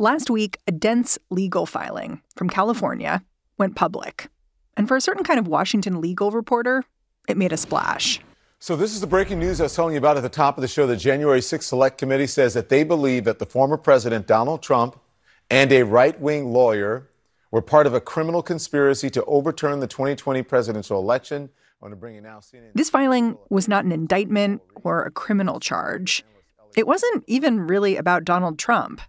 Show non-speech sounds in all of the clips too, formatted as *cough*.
Last week, a dense legal filing from California went public. And for a certain kind of Washington legal reporter, it made a splash. So, this is the breaking news I was telling you about at the top of the show. The January 6th Select Committee says that they believe that the former president, Donald Trump, and a right wing lawyer were part of a criminal conspiracy to overturn the 2020 presidential election. I want to bring you now. CNN. This filing was not an indictment or a criminal charge. It wasn't even really about Donald Trump.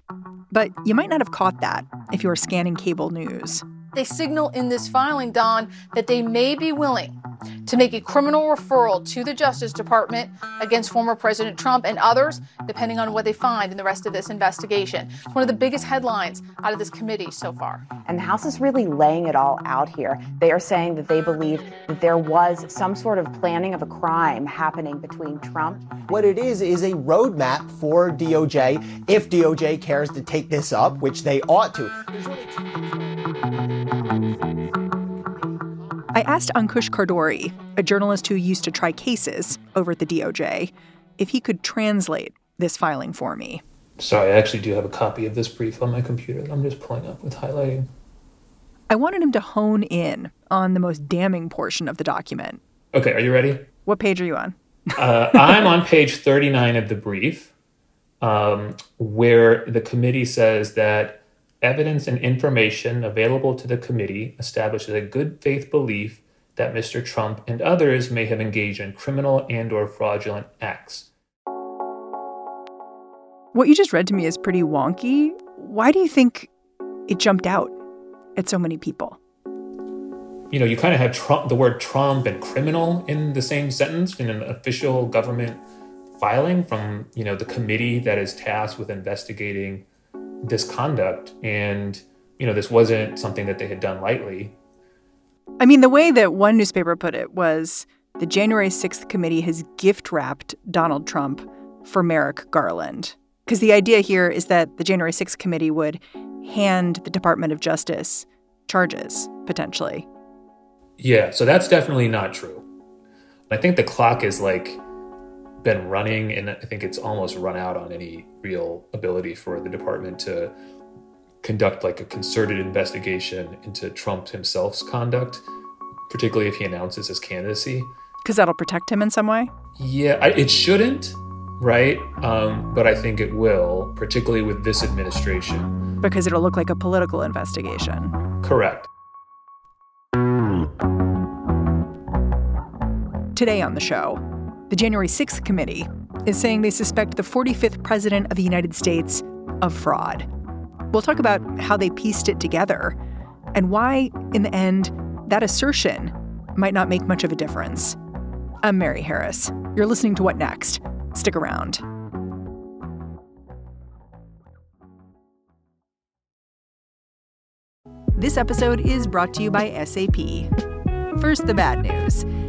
But you might not have caught that if you were scanning cable news. They signal in this filing, Don, that they may be willing to make a criminal referral to the Justice Department against former President Trump and others, depending on what they find in the rest of this investigation. It's one of the biggest headlines out of this committee so far. And the House is really laying it all out here. They are saying that they believe that there was some sort of planning of a crime happening between Trump. What it is, is a roadmap for DOJ if DOJ cares to take this up, which they ought to. I asked Ankush Khardori, a journalist who used to try cases over at the DOJ, if he could translate this filing for me. Sorry, I actually do have a copy of this brief on my computer that I'm just pulling up with highlighting. I wanted him to hone in on the most damning portion of the document. Okay, are you ready? What page are you on? uh, I'm on page 39 of the brief, um, where the committee says that evidence and information available to the committee establishes a good faith belief that Mr. Trump and others may have engaged in criminal and or fraudulent acts. What you just read to me is pretty wonky. Why do you think it jumped out at so many people? You know, you kind of have Trump, the word Trump and criminal in the same sentence in an official government filing from, you know, the committee that is tasked with investigating this conduct and you know this wasn't something that they had done lightly. I mean the way that one newspaper put it was the january 6th committee has gift wrapped donald trump for merrick garland. Because the idea here is that the january 6th committee would hand the department of justice charges potentially. Yeah so that's definitely not true. I think the clock is like been running, and I think it's almost run out on any real ability for the department to conduct like a concerted investigation into Trump himself's conduct, particularly if he announces his candidacy. Because that'll protect him in some way? Yeah, I, it shouldn't, right? Um, but I think it will, particularly with this administration. Because it'll look like a political investigation. Correct. Today on the show, the January 6th committee is saying they suspect the 45th president of the United States of fraud. We'll talk about how they pieced it together and why, in the end, that assertion might not make much of a difference. I'm Mary Harris. You're listening to What Next? Stick around. This episode is brought to you by SAP. First, the bad news.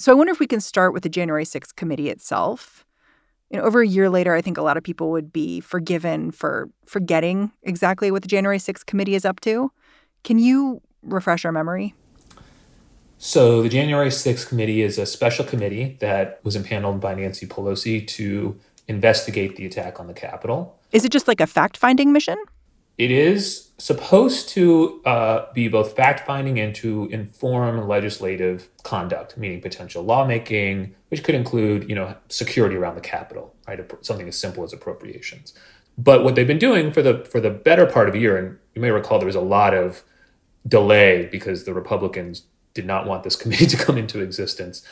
So I wonder if we can start with the January 6th committee itself. You know, over a year later, I think a lot of people would be forgiven for forgetting exactly what the January 6th committee is up to. Can you refresh our memory? So, the January 6th committee is a special committee that was impaneled by Nancy Pelosi to investigate the attack on the Capitol. Is it just like a fact finding mission? It is supposed to uh, be both fact finding and to inform legislative conduct, meaning potential lawmaking, which could include, you know, security around the Capitol, right? Something as simple as appropriations. But what they've been doing for the for the better part of a year, and you may recall there was a lot of delay because the Republicans did not want this *laughs* committee to come into existence,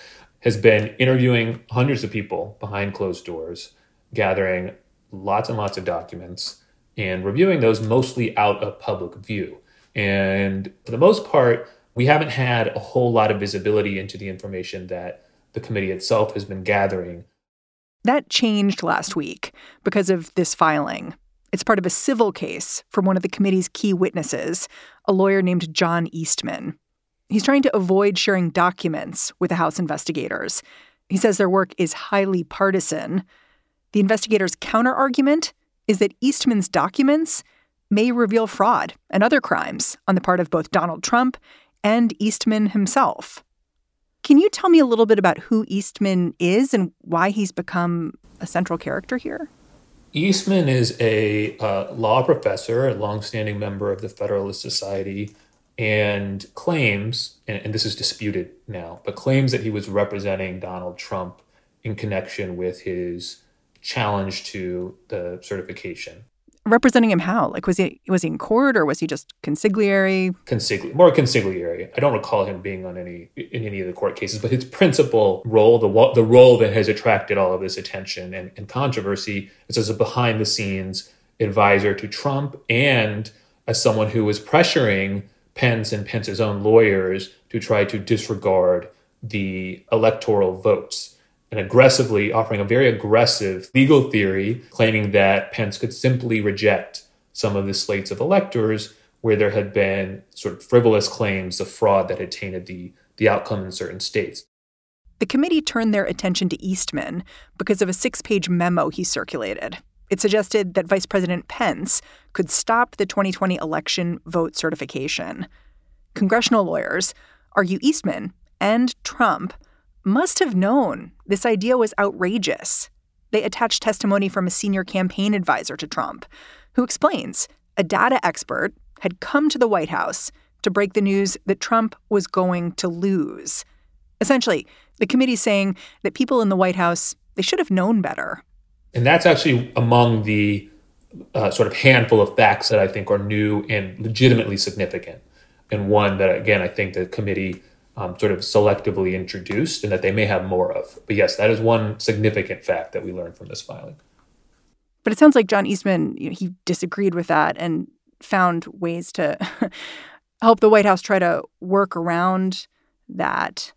has been interviewing hundreds of people behind closed doors, gathering lots and lots of documents and reviewing those mostly out of public view. And for the most part, we haven't had a whole lot of visibility into the information that the committee itself has been gathering. That changed last week because of this filing. It's part of a civil case from one of the committee's key witnesses, a lawyer named John Eastman. He's trying to avoid sharing documents with the House investigators. He says their work is highly partisan. The investigators' counterargument is that Eastman's documents may reveal fraud and other crimes on the part of both Donald Trump and Eastman himself. Can you tell me a little bit about who Eastman is and why he's become a central character here? Eastman is a uh, law professor, a longstanding member of the Federalist Society, and claims, and, and, this is disputed now, but claims that he was representing Donald Trump in connection with his challenge to the certification. Representing him how? Like was he was he in court or was he just consigliere? Consigli- more consigliere. I don't recall him being on any in any of the court cases, but his principal role, the the role that has attracted all of this attention and, and controversy, is as a behind the scenes advisor to Trump and as someone who was pressuring Pence and Pence's own lawyers to try to disregard the electoral votes and aggressively offering a very aggressive legal theory claiming that Pence could simply reject some of the slates of electors where there had been sort of frivolous claims of fraud that had tainted the, the outcome in certain states. The committee turned their attention to Eastman because of a six page memo he circulated. It suggested that Vice President Pence could stop the 2020 election vote certification. Congressional lawyers argue Eastman and Trump must have known this idea was outrageous. They attached testimony from a senior campaign advisor to Trump, who explains a data expert had come to the White House to break the news that Trump was going to lose. Essentially, the committee saying that people in the White House they should have known better. And that's actually among the uh, sort of handful of facts that I think are new and legitimately significant, and one that again I think the committee um, sort of selectively introduced and that they may have more of. But yes, that is one significant fact that we learned from this filing. But it sounds like John Eastman, you know, he disagreed with that and found ways to *laughs* help the White House try to work around that.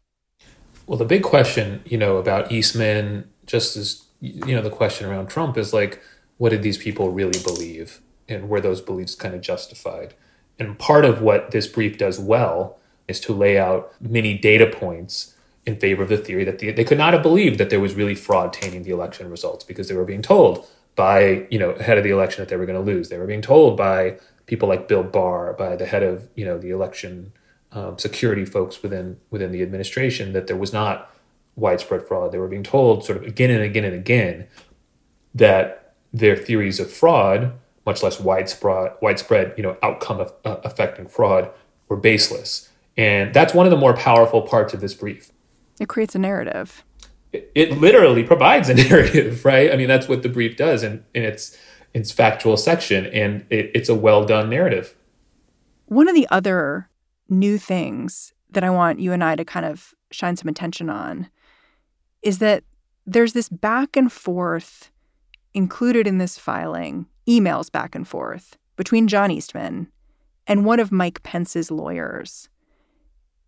Well, the big question, you know, about Eastman, just as you know, the question around Trump is like, what did these people really believe, and were those beliefs kind of justified? And part of what this brief does well is to lay out many data points in favor of the theory that they, they could not have believed that there was really fraud tainting the election results because they were being told by, you know, ahead of the election that they were going to lose. They were being told by people like Bill Barr, by the head of, you know, the election um, security folks within within the administration that there was not widespread fraud. They were being told sort of again and again and again that their theories of fraud, much less widespread, widespread, you know, outcome of, uh, affecting fraud, were baseless. And that's one of the more powerful parts of this brief. It creates a narrative. It, it literally provides a *laughs* narrative, right? I mean, that's what the brief does in, in its its factual section, and it, it's a well done narrative. One of the other new things that I want you and I to kind of shine some attention on is that there's this back and forth included in this filing, emails back and forth between John Eastman and one of Mike Pence's lawyers.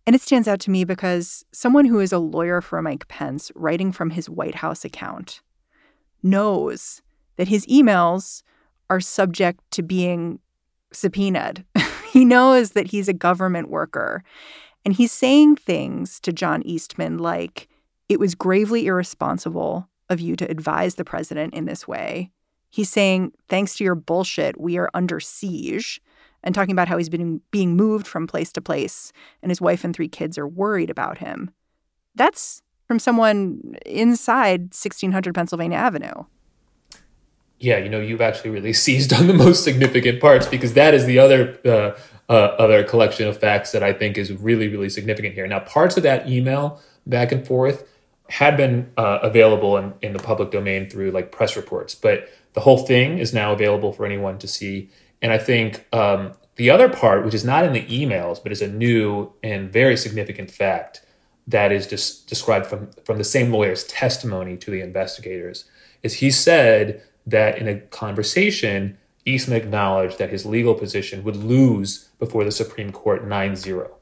And it stands out to me because someone who is a lawyer for Mike Pence writing from his White House account knows that his emails are subject to being subpoenaed. *laughs* he knows that he's a government worker. And he's saying things to John Eastman like, it was gravely irresponsible of you to advise the president in this way. He's saying, thanks to your bullshit, we are under siege and talking about how he's been being moved from place to place and his wife and three kids are worried about him. That's from someone inside 1600 Pennsylvania Avenue. yeah, you know, you've actually really *laughs* seized on the most significant parts because that is the other uh, uh, other collection of facts that I think is really, really significant here. Now, parts of that email back and forth had been uh, available in, in the public domain through like press reports, but the whole thing is now available for anyone to see. And I think um, the other part, which is not in the emails, but is a new and very significant fact that is just described from, from the same lawyer's testimony to the investigators, is he said that in a conversation, Eastman acknowledged that his legal position would lose before the Supreme Court 9 0.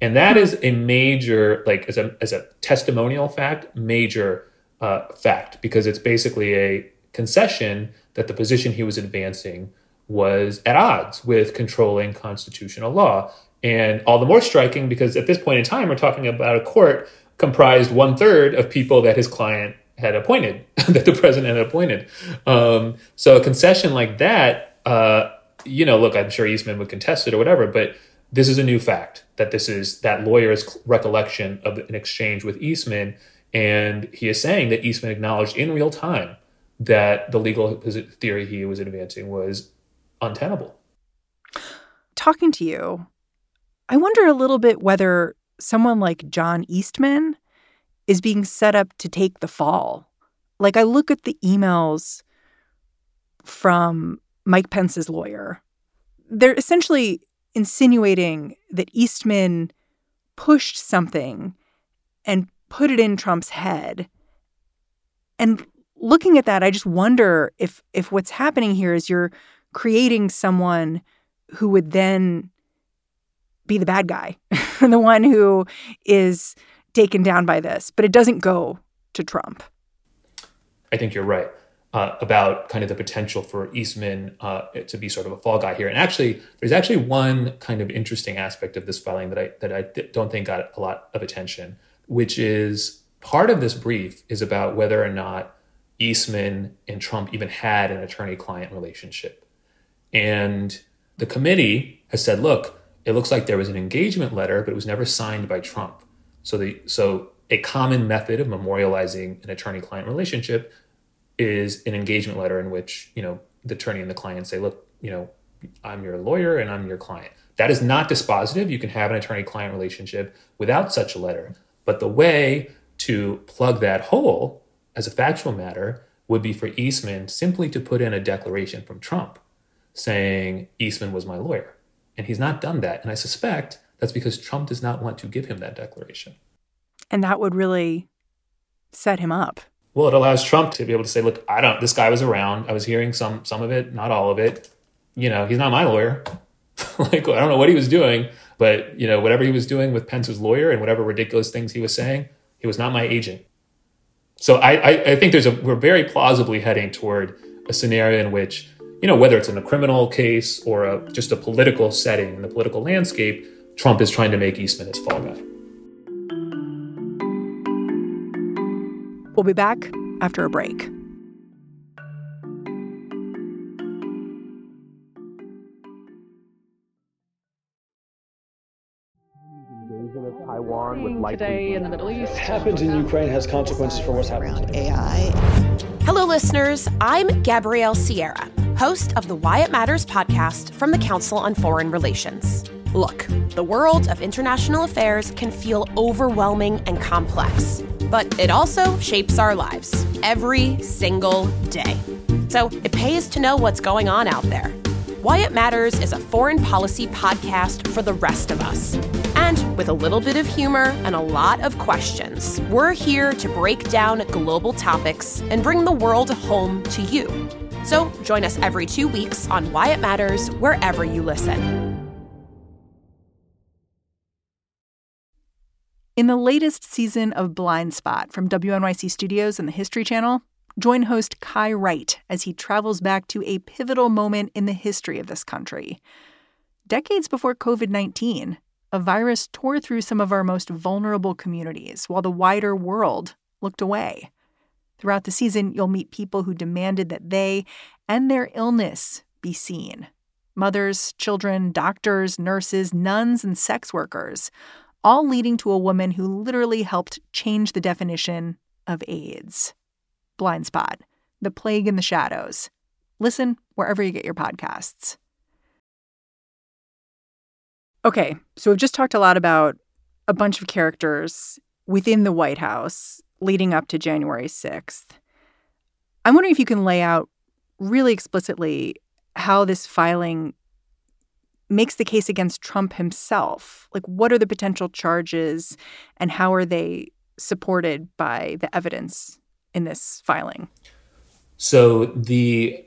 And that is a major, like as a, as a testimonial fact, major uh, fact, because it's basically a concession that the position he was advancing was at odds with controlling constitutional law. And all the more striking because at this point in time, we're talking about a court comprised one third of people that his client had appointed, *laughs* that the president had appointed. Um, so a concession like that, uh, you know, look, I'm sure Eastman would contest it or whatever, but this is a new fact that this is that lawyer's recollection of an exchange with Eastman. And he is saying that Eastman acknowledged in real time that the legal theory he was advancing was untenable. Talking to you, I wonder a little bit whether someone like John Eastman is being set up to take the fall. Like, I look at the emails from Mike Pence's lawyer. They're essentially insinuating that Eastman pushed something and put it in Trump's head. And looking at that, I just wonder if if what's happening here is you're creating someone who would then be the bad guy, *laughs* the one who is taken down by this, but it doesn't go to Trump. I think you're right uh, about kind of the potential for Eastman uh, to be sort of a fall guy here. And actually, there's actually one kind of interesting aspect of this filing that I that I don't think got a lot of attention, which is part of this brief is about whether or not Eastman and Trump even had an attorney-client relationship, and the committee has said, look, it looks like there was an engagement letter, but it was never signed by Trump. So the so a common method of memorializing an attorney-client relationship is an engagement letter in which you know the attorney and the client say, "Look, you know, I'm your lawyer and I'm your client." That is not dispositive. You can have an attorney-client relationship without such a letter. But the way to plug that hole as a factual matter would be for Eastman simply to put in a declaration from Trump saying Eastman was my lawyer. And he's not done that. And I suspect that's because Trump does not want to give him that declaration. And that would really set him up. Well, it allows Trump to be able to say, look, I don't this guy was around. I was hearing some some of it, not all of it. You know, he's not my lawyer. *laughs* like I don't know what he was doing, but you know, whatever he was doing with Pence's lawyer and whatever ridiculous things he was saying, he was not my agent. So I, I, I think there's a we're very plausibly heading toward a scenario in which, you know, whether it's in a criminal case or a, just a political setting in the political landscape, Trump is trying to make Eastman his fall guy. We'll be back after a break. today in the Middle East. What happens in Ukraine has consequences for what's happening around AI. Hello, listeners. I'm Gabrielle Sierra, host of the Why It Matters podcast from the Council on Foreign Relations. Look, the world of international affairs can feel overwhelming and complex, but it also shapes our lives every single day. So it pays to know what's going on out there. Why It Matters is a foreign policy podcast for the rest of us. And with a little bit of humor and a lot of questions, we're here to break down global topics and bring the world home to you. So join us every two weeks on Why It Matters, wherever you listen. In the latest season of Blind Spot from WNYC Studios and the History Channel, join host Kai Wright as he travels back to a pivotal moment in the history of this country. Decades before COVID 19, a virus tore through some of our most vulnerable communities while the wider world looked away. Throughout the season, you'll meet people who demanded that they and their illness be seen mothers, children, doctors, nurses, nuns, and sex workers all leading to a woman who literally helped change the definition of AIDS. Blind Spot, The Plague in the Shadows. Listen wherever you get your podcasts. Okay, so we've just talked a lot about a bunch of characters within the White House leading up to January 6th. I'm wondering if you can lay out really explicitly how this filing makes the case against Trump himself. Like, what are the potential charges and how are they supported by the evidence in this filing? So, the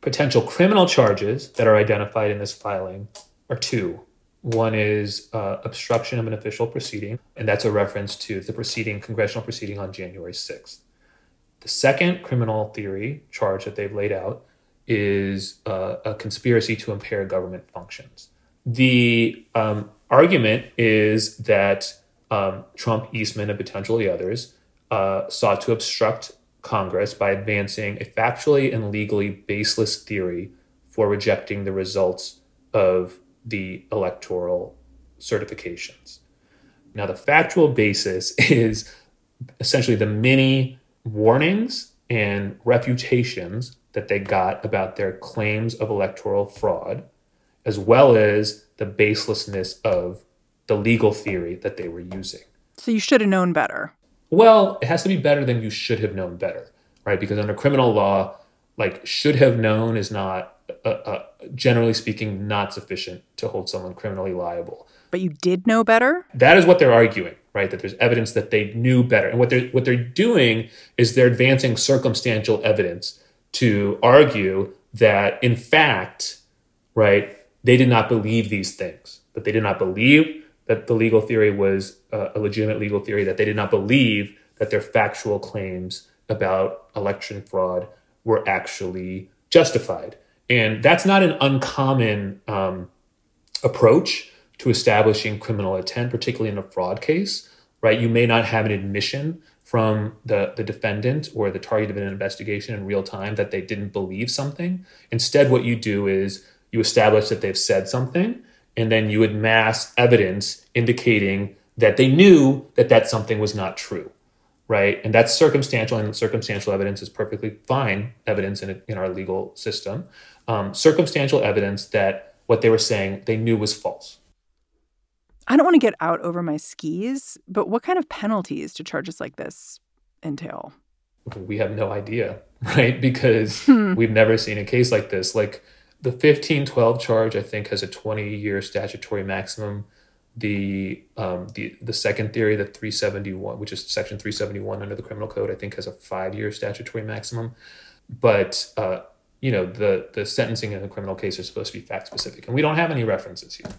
potential criminal charges that are identified in this filing are two. One is uh, obstruction of an official proceeding, and that's a reference to the proceeding, congressional proceeding on January 6th. The second criminal theory charge that they've laid out is uh, a conspiracy to impair government functions. The um, argument is that um, Trump, Eastman, and potentially others uh, sought to obstruct Congress by advancing a factually and legally baseless theory for rejecting the results of the electoral certifications. Now, the factual basis *laughs* is essentially the many warnings and refutations that they got about their claims of electoral fraud, as well as the baselessness of the legal theory that they were using. So you should have known better. Well, it has to be better than you should have known better, right? Because under criminal law, like should have known is not, uh, uh, generally speaking, not sufficient to hold someone criminally liable. But you did know better? That is what they're arguing, right? That there's evidence that they knew better. And what they're what they're doing is they're advancing circumstantial evidence to argue that in fact, right, they did not believe these things. That they did not believe that the legal theory was uh, a legitimate legal theory, that they did not believe that their factual claims about election fraud were actually justified. And that's not an uncommon um, approach to establishing criminal intent, particularly in a fraud case, right? You may not have an admission from the, the defendant or the target of an investigation in real time that they didn't believe something. Instead, what you do is you establish that they've said something and then you would mass evidence indicating that they knew that that something was not true right? And that's circumstantial and circumstantial evidence is perfectly fine evidence in, in our legal system. Um, circumstantial evidence that what they were saying they knew was false. I don't want to get out over my skis but what kind of penalties do charges like this entail? We have no idea *laughs* right? Because hmm. we've never seen a case like this. Like the 1512 charge, I think, has a 20 year statutory maximum. The um, the the second theory, the 371, which is section 371 under the criminal code, I think has a five year statutory maximum. But uh, you know the the sentencing in the criminal case is supposed to be fact specific, and we don't have any references here,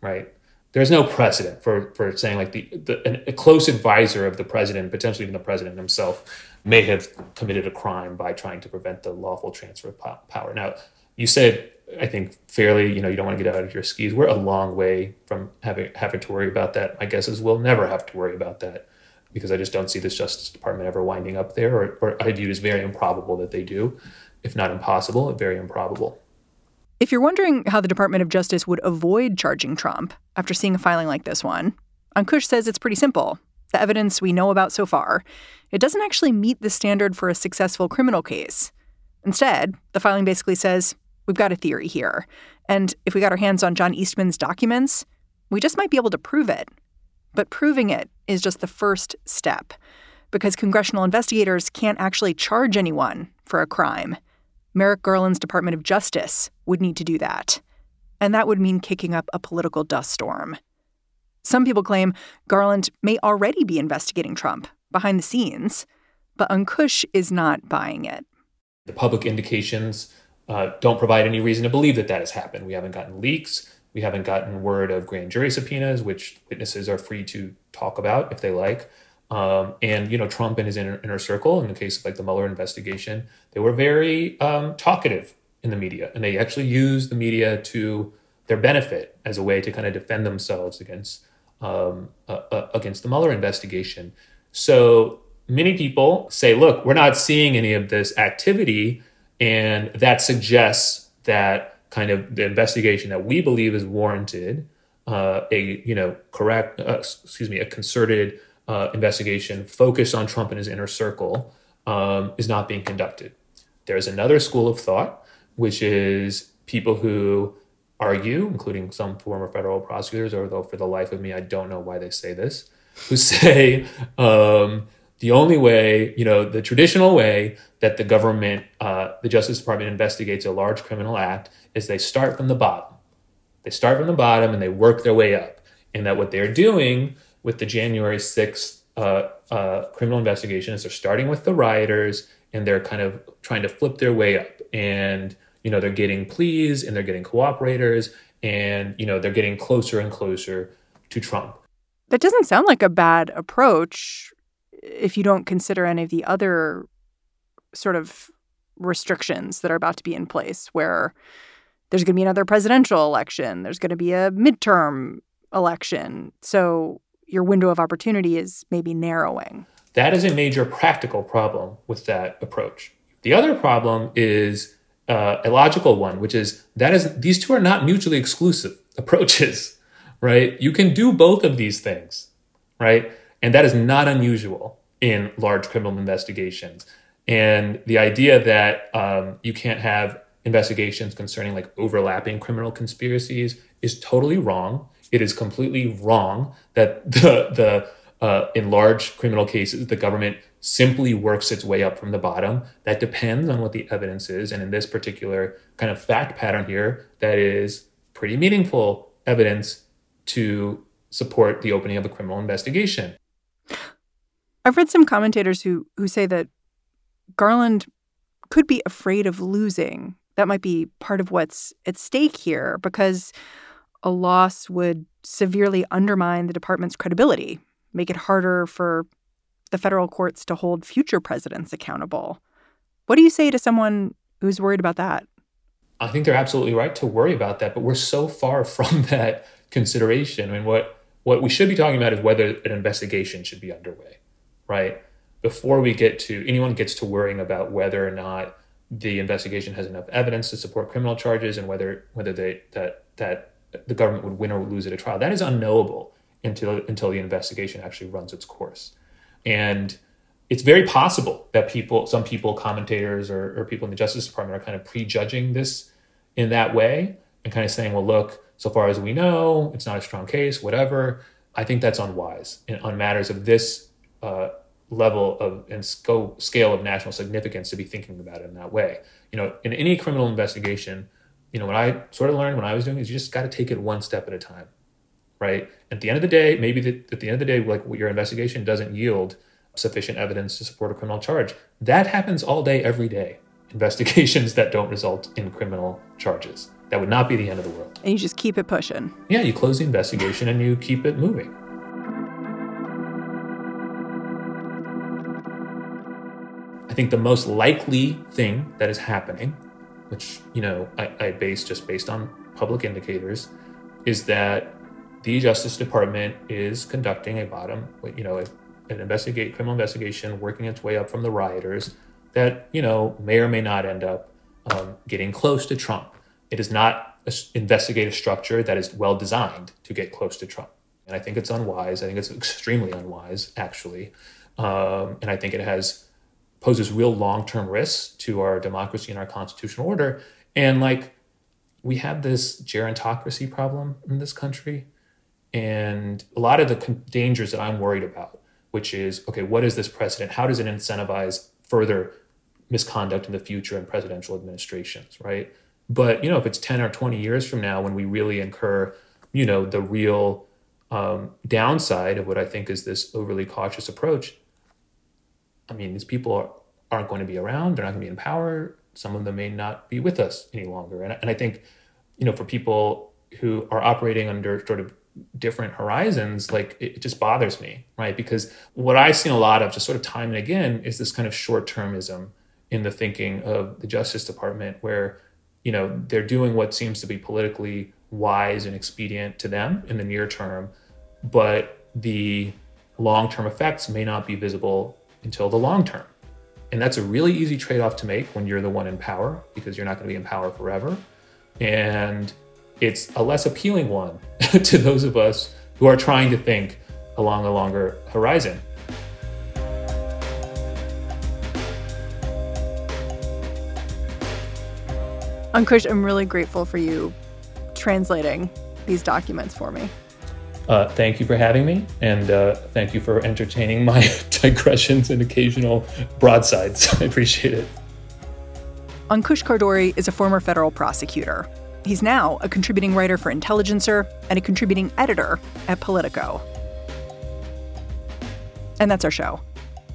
right? There's no precedent for for saying like the, the a close advisor of the president, potentially even the president himself, may have committed a crime by trying to prevent the lawful transfer of power. Now, you said I think fairly, you know, you don't want to get out of your skis. We're a long way from having having to worry about that. My guess is we'll never have to worry about that because I just don't see this Justice Department ever winding up there, or, or I view it as very improbable that they do, if not impossible, very improbable. If you're wondering how the Department of Justice would avoid charging Trump after seeing a filing like this one, Ankush says it's pretty simple. The evidence we know about so far, it doesn't actually meet the standard for a successful criminal case. Instead, the filing basically says we've got a theory here. And if we got our hands on John Eastman's documents, we just might be able to prove it. But proving it is just the first step because congressional investigators can't actually charge anyone for a crime. Merrick Garland's Department of Justice would need to do that. And that would mean kicking up a political dust storm. Some people claim Garland may already be investigating Trump behind the scenes, but Ankush is not buying it. The public indications uh, don't provide any reason to believe that that has happened. We haven't gotten leaks. We haven't gotten word of grand jury subpoenas, which witnesses are free to talk about if they like. Um, and you know, Trump and his inner, inner, circle, in the case of like the Mueller investigation, they were very um, talkative in the media, and they actually used the media to their benefit as a way to kind of defend themselves against um, uh, uh, against the Mueller investigation. So many people say, "Look, we're not seeing any of this activity." And that suggests that kind of the investigation that we believe is warranted, uh, a you know correct, uh, excuse me, a concerted uh, investigation focused on Trump and his inner circle um, is not being conducted. There's another school of thought, which is people who argue, including some former federal prosecutors, although for the life of me, I don't know why they say this, who *laughs* say um, the only way, you know, the traditional way that the government, uh, the Justice Department investigates a large criminal act is they start from the bottom. They start from the bottom and they work their way up. And that what they're doing with the January 6th uh, uh, criminal investigation is they're starting with the rioters and they're kind of trying to flip their way up. And, you know, they're getting pleas and they're getting cooperators and, you know, they're getting closer and closer to Trump. That doesn't sound like a bad approach if you don't consider any of the other sort of restrictions that are about to be in place, where there's going to be another presidential election, there's going to be a midterm election. So your window of opportunity is maybe narrowing. That is a major practical problem with that approach. The other problem is uh, a logical one, which is that is these two are not mutually exclusive *laughs* approaches, right? You can do both of these things, right? And that is not unusual in large criminal investigations. And the idea that um, you can't have investigations concerning like overlapping criminal conspiracies is totally wrong. It is completely wrong that the the uh, in large criminal cases the government simply works its way up from the bottom. That depends on what the evidence is, and in this particular kind of fact pattern here, that is pretty meaningful evidence to support the opening of a criminal investigation. I've read some commentators who who say that Garland could be afraid of losing. That might be part of what's at stake here because a loss would severely undermine the department's credibility, make it harder for the federal courts to hold future presidents accountable. What do you say to someone who's worried about that? I think they're absolutely right to worry about that, but we're so far *laughs* from that consideration. I mean, what what we should be talking about is whether an investigation should be underway right? Before we get to anyone gets to worrying about whether or not the investigation has enough evidence to support criminal charges and whether whether they that that the government would win or lose at a trial. That is unknowable until until the investigation actually runs its course. And it's very possible that people, some people, commentators or, or people in the Justice Department are kind of prejudging this in that way and kind of saying, well, look, so far as we know, it's not a strong case, whatever. I think that's unwise in, on matters of this uh, level of and scope scale of national significance to be thinking about it in that way. You know, in any criminal investigation, you know, what I sort of learned when I was doing is you just got to take it one step at a time, right? At the end of the day, maybe the, at the end of the day, like your investigation doesn't yield sufficient evidence to support a criminal charge. That happens all day, every day. *laughs* Investigations that don't result in criminal charges. That would not be the end of the world. And you just keep it pushing. Yeah, you close the investigation and you keep it moving. Think the most likely thing that is happening, which you know I, I base just based on public indicators, is that the Justice Department is conducting a bottom, you know, an investigate criminal investigation, working its way up from the rioters that you know may or may not end up um, getting close to Trump. It is not an investigative structure that is well designed to get close to Trump, and I think it's unwise. I think it's extremely unwise, actually, um, and I think it has poses real long-term risks to our democracy and our constitutional order. And like we have this gerontocracy problem in this country, and a lot of the con- dangers that I'm worried about, which is okay, what is this precedent? How does it incentivize further misconduct in the future in presidential administrations, right? But you know, if it's 10 or 20 years from now when we really incur, you know, the real um, downside of what I think is this overly cautious approach, I mean, these people are, not going to be around. They're not going to be in power. Some of them may not be with us any longer. And, and I think, you know, for people who are operating under sort of different horizons, like it, it just bothers me, right? Because what I've seen a lot of, just sort of time and again, is this kind of short termism in the thinking of the Justice Department, where you know they're doing what seems to be politically wise and expedient to them in the near term, but the long term effects may not be visible until the long term. And that's a really easy trade off to make when you're the one in power because you're not going to be in power forever. And it's a less appealing one *laughs* to those of us who are trying to think along a longer horizon. Ankush, I'm really grateful for you translating these documents for me. Uh, thank you for having me, and uh, thank you for entertaining my *laughs* digressions and occasional broadsides. *laughs* I appreciate it. Ankush Khardori is a former federal prosecutor. He's now a contributing writer for Intelligencer and a contributing editor at Politico. And that's our show.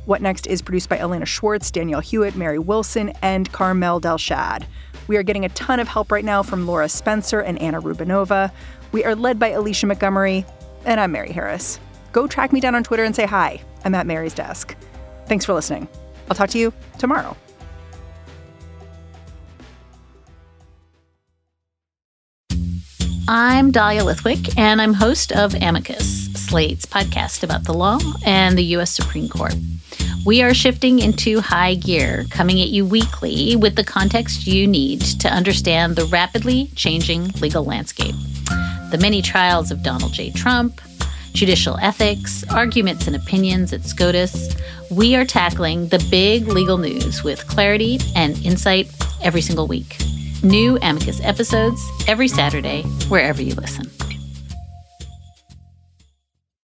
What Next is produced by Elena Schwartz, Danielle Hewitt, Mary Wilson, and Carmel Delshad. We are getting a ton of help right now from Laura Spencer and Anna Rubinova. We are led by Alicia Montgomery, and I'm Mary Harris. Go track me down on Twitter and say hi. I'm at Mary's desk. Thanks for listening. I'll talk to you tomorrow. I'm Dahlia Lithwick, and I'm host of Amicus, Slate's podcast about the law and the U.S. Supreme Court. We are shifting into high gear, coming at you weekly with the context you need to understand the rapidly changing legal landscape the many trials of Donald J. Trump, judicial ethics, arguments and opinions at SCOTUS, we are tackling the big legal news with clarity and insight every single week. New Amicus episodes every Saturday, wherever you listen.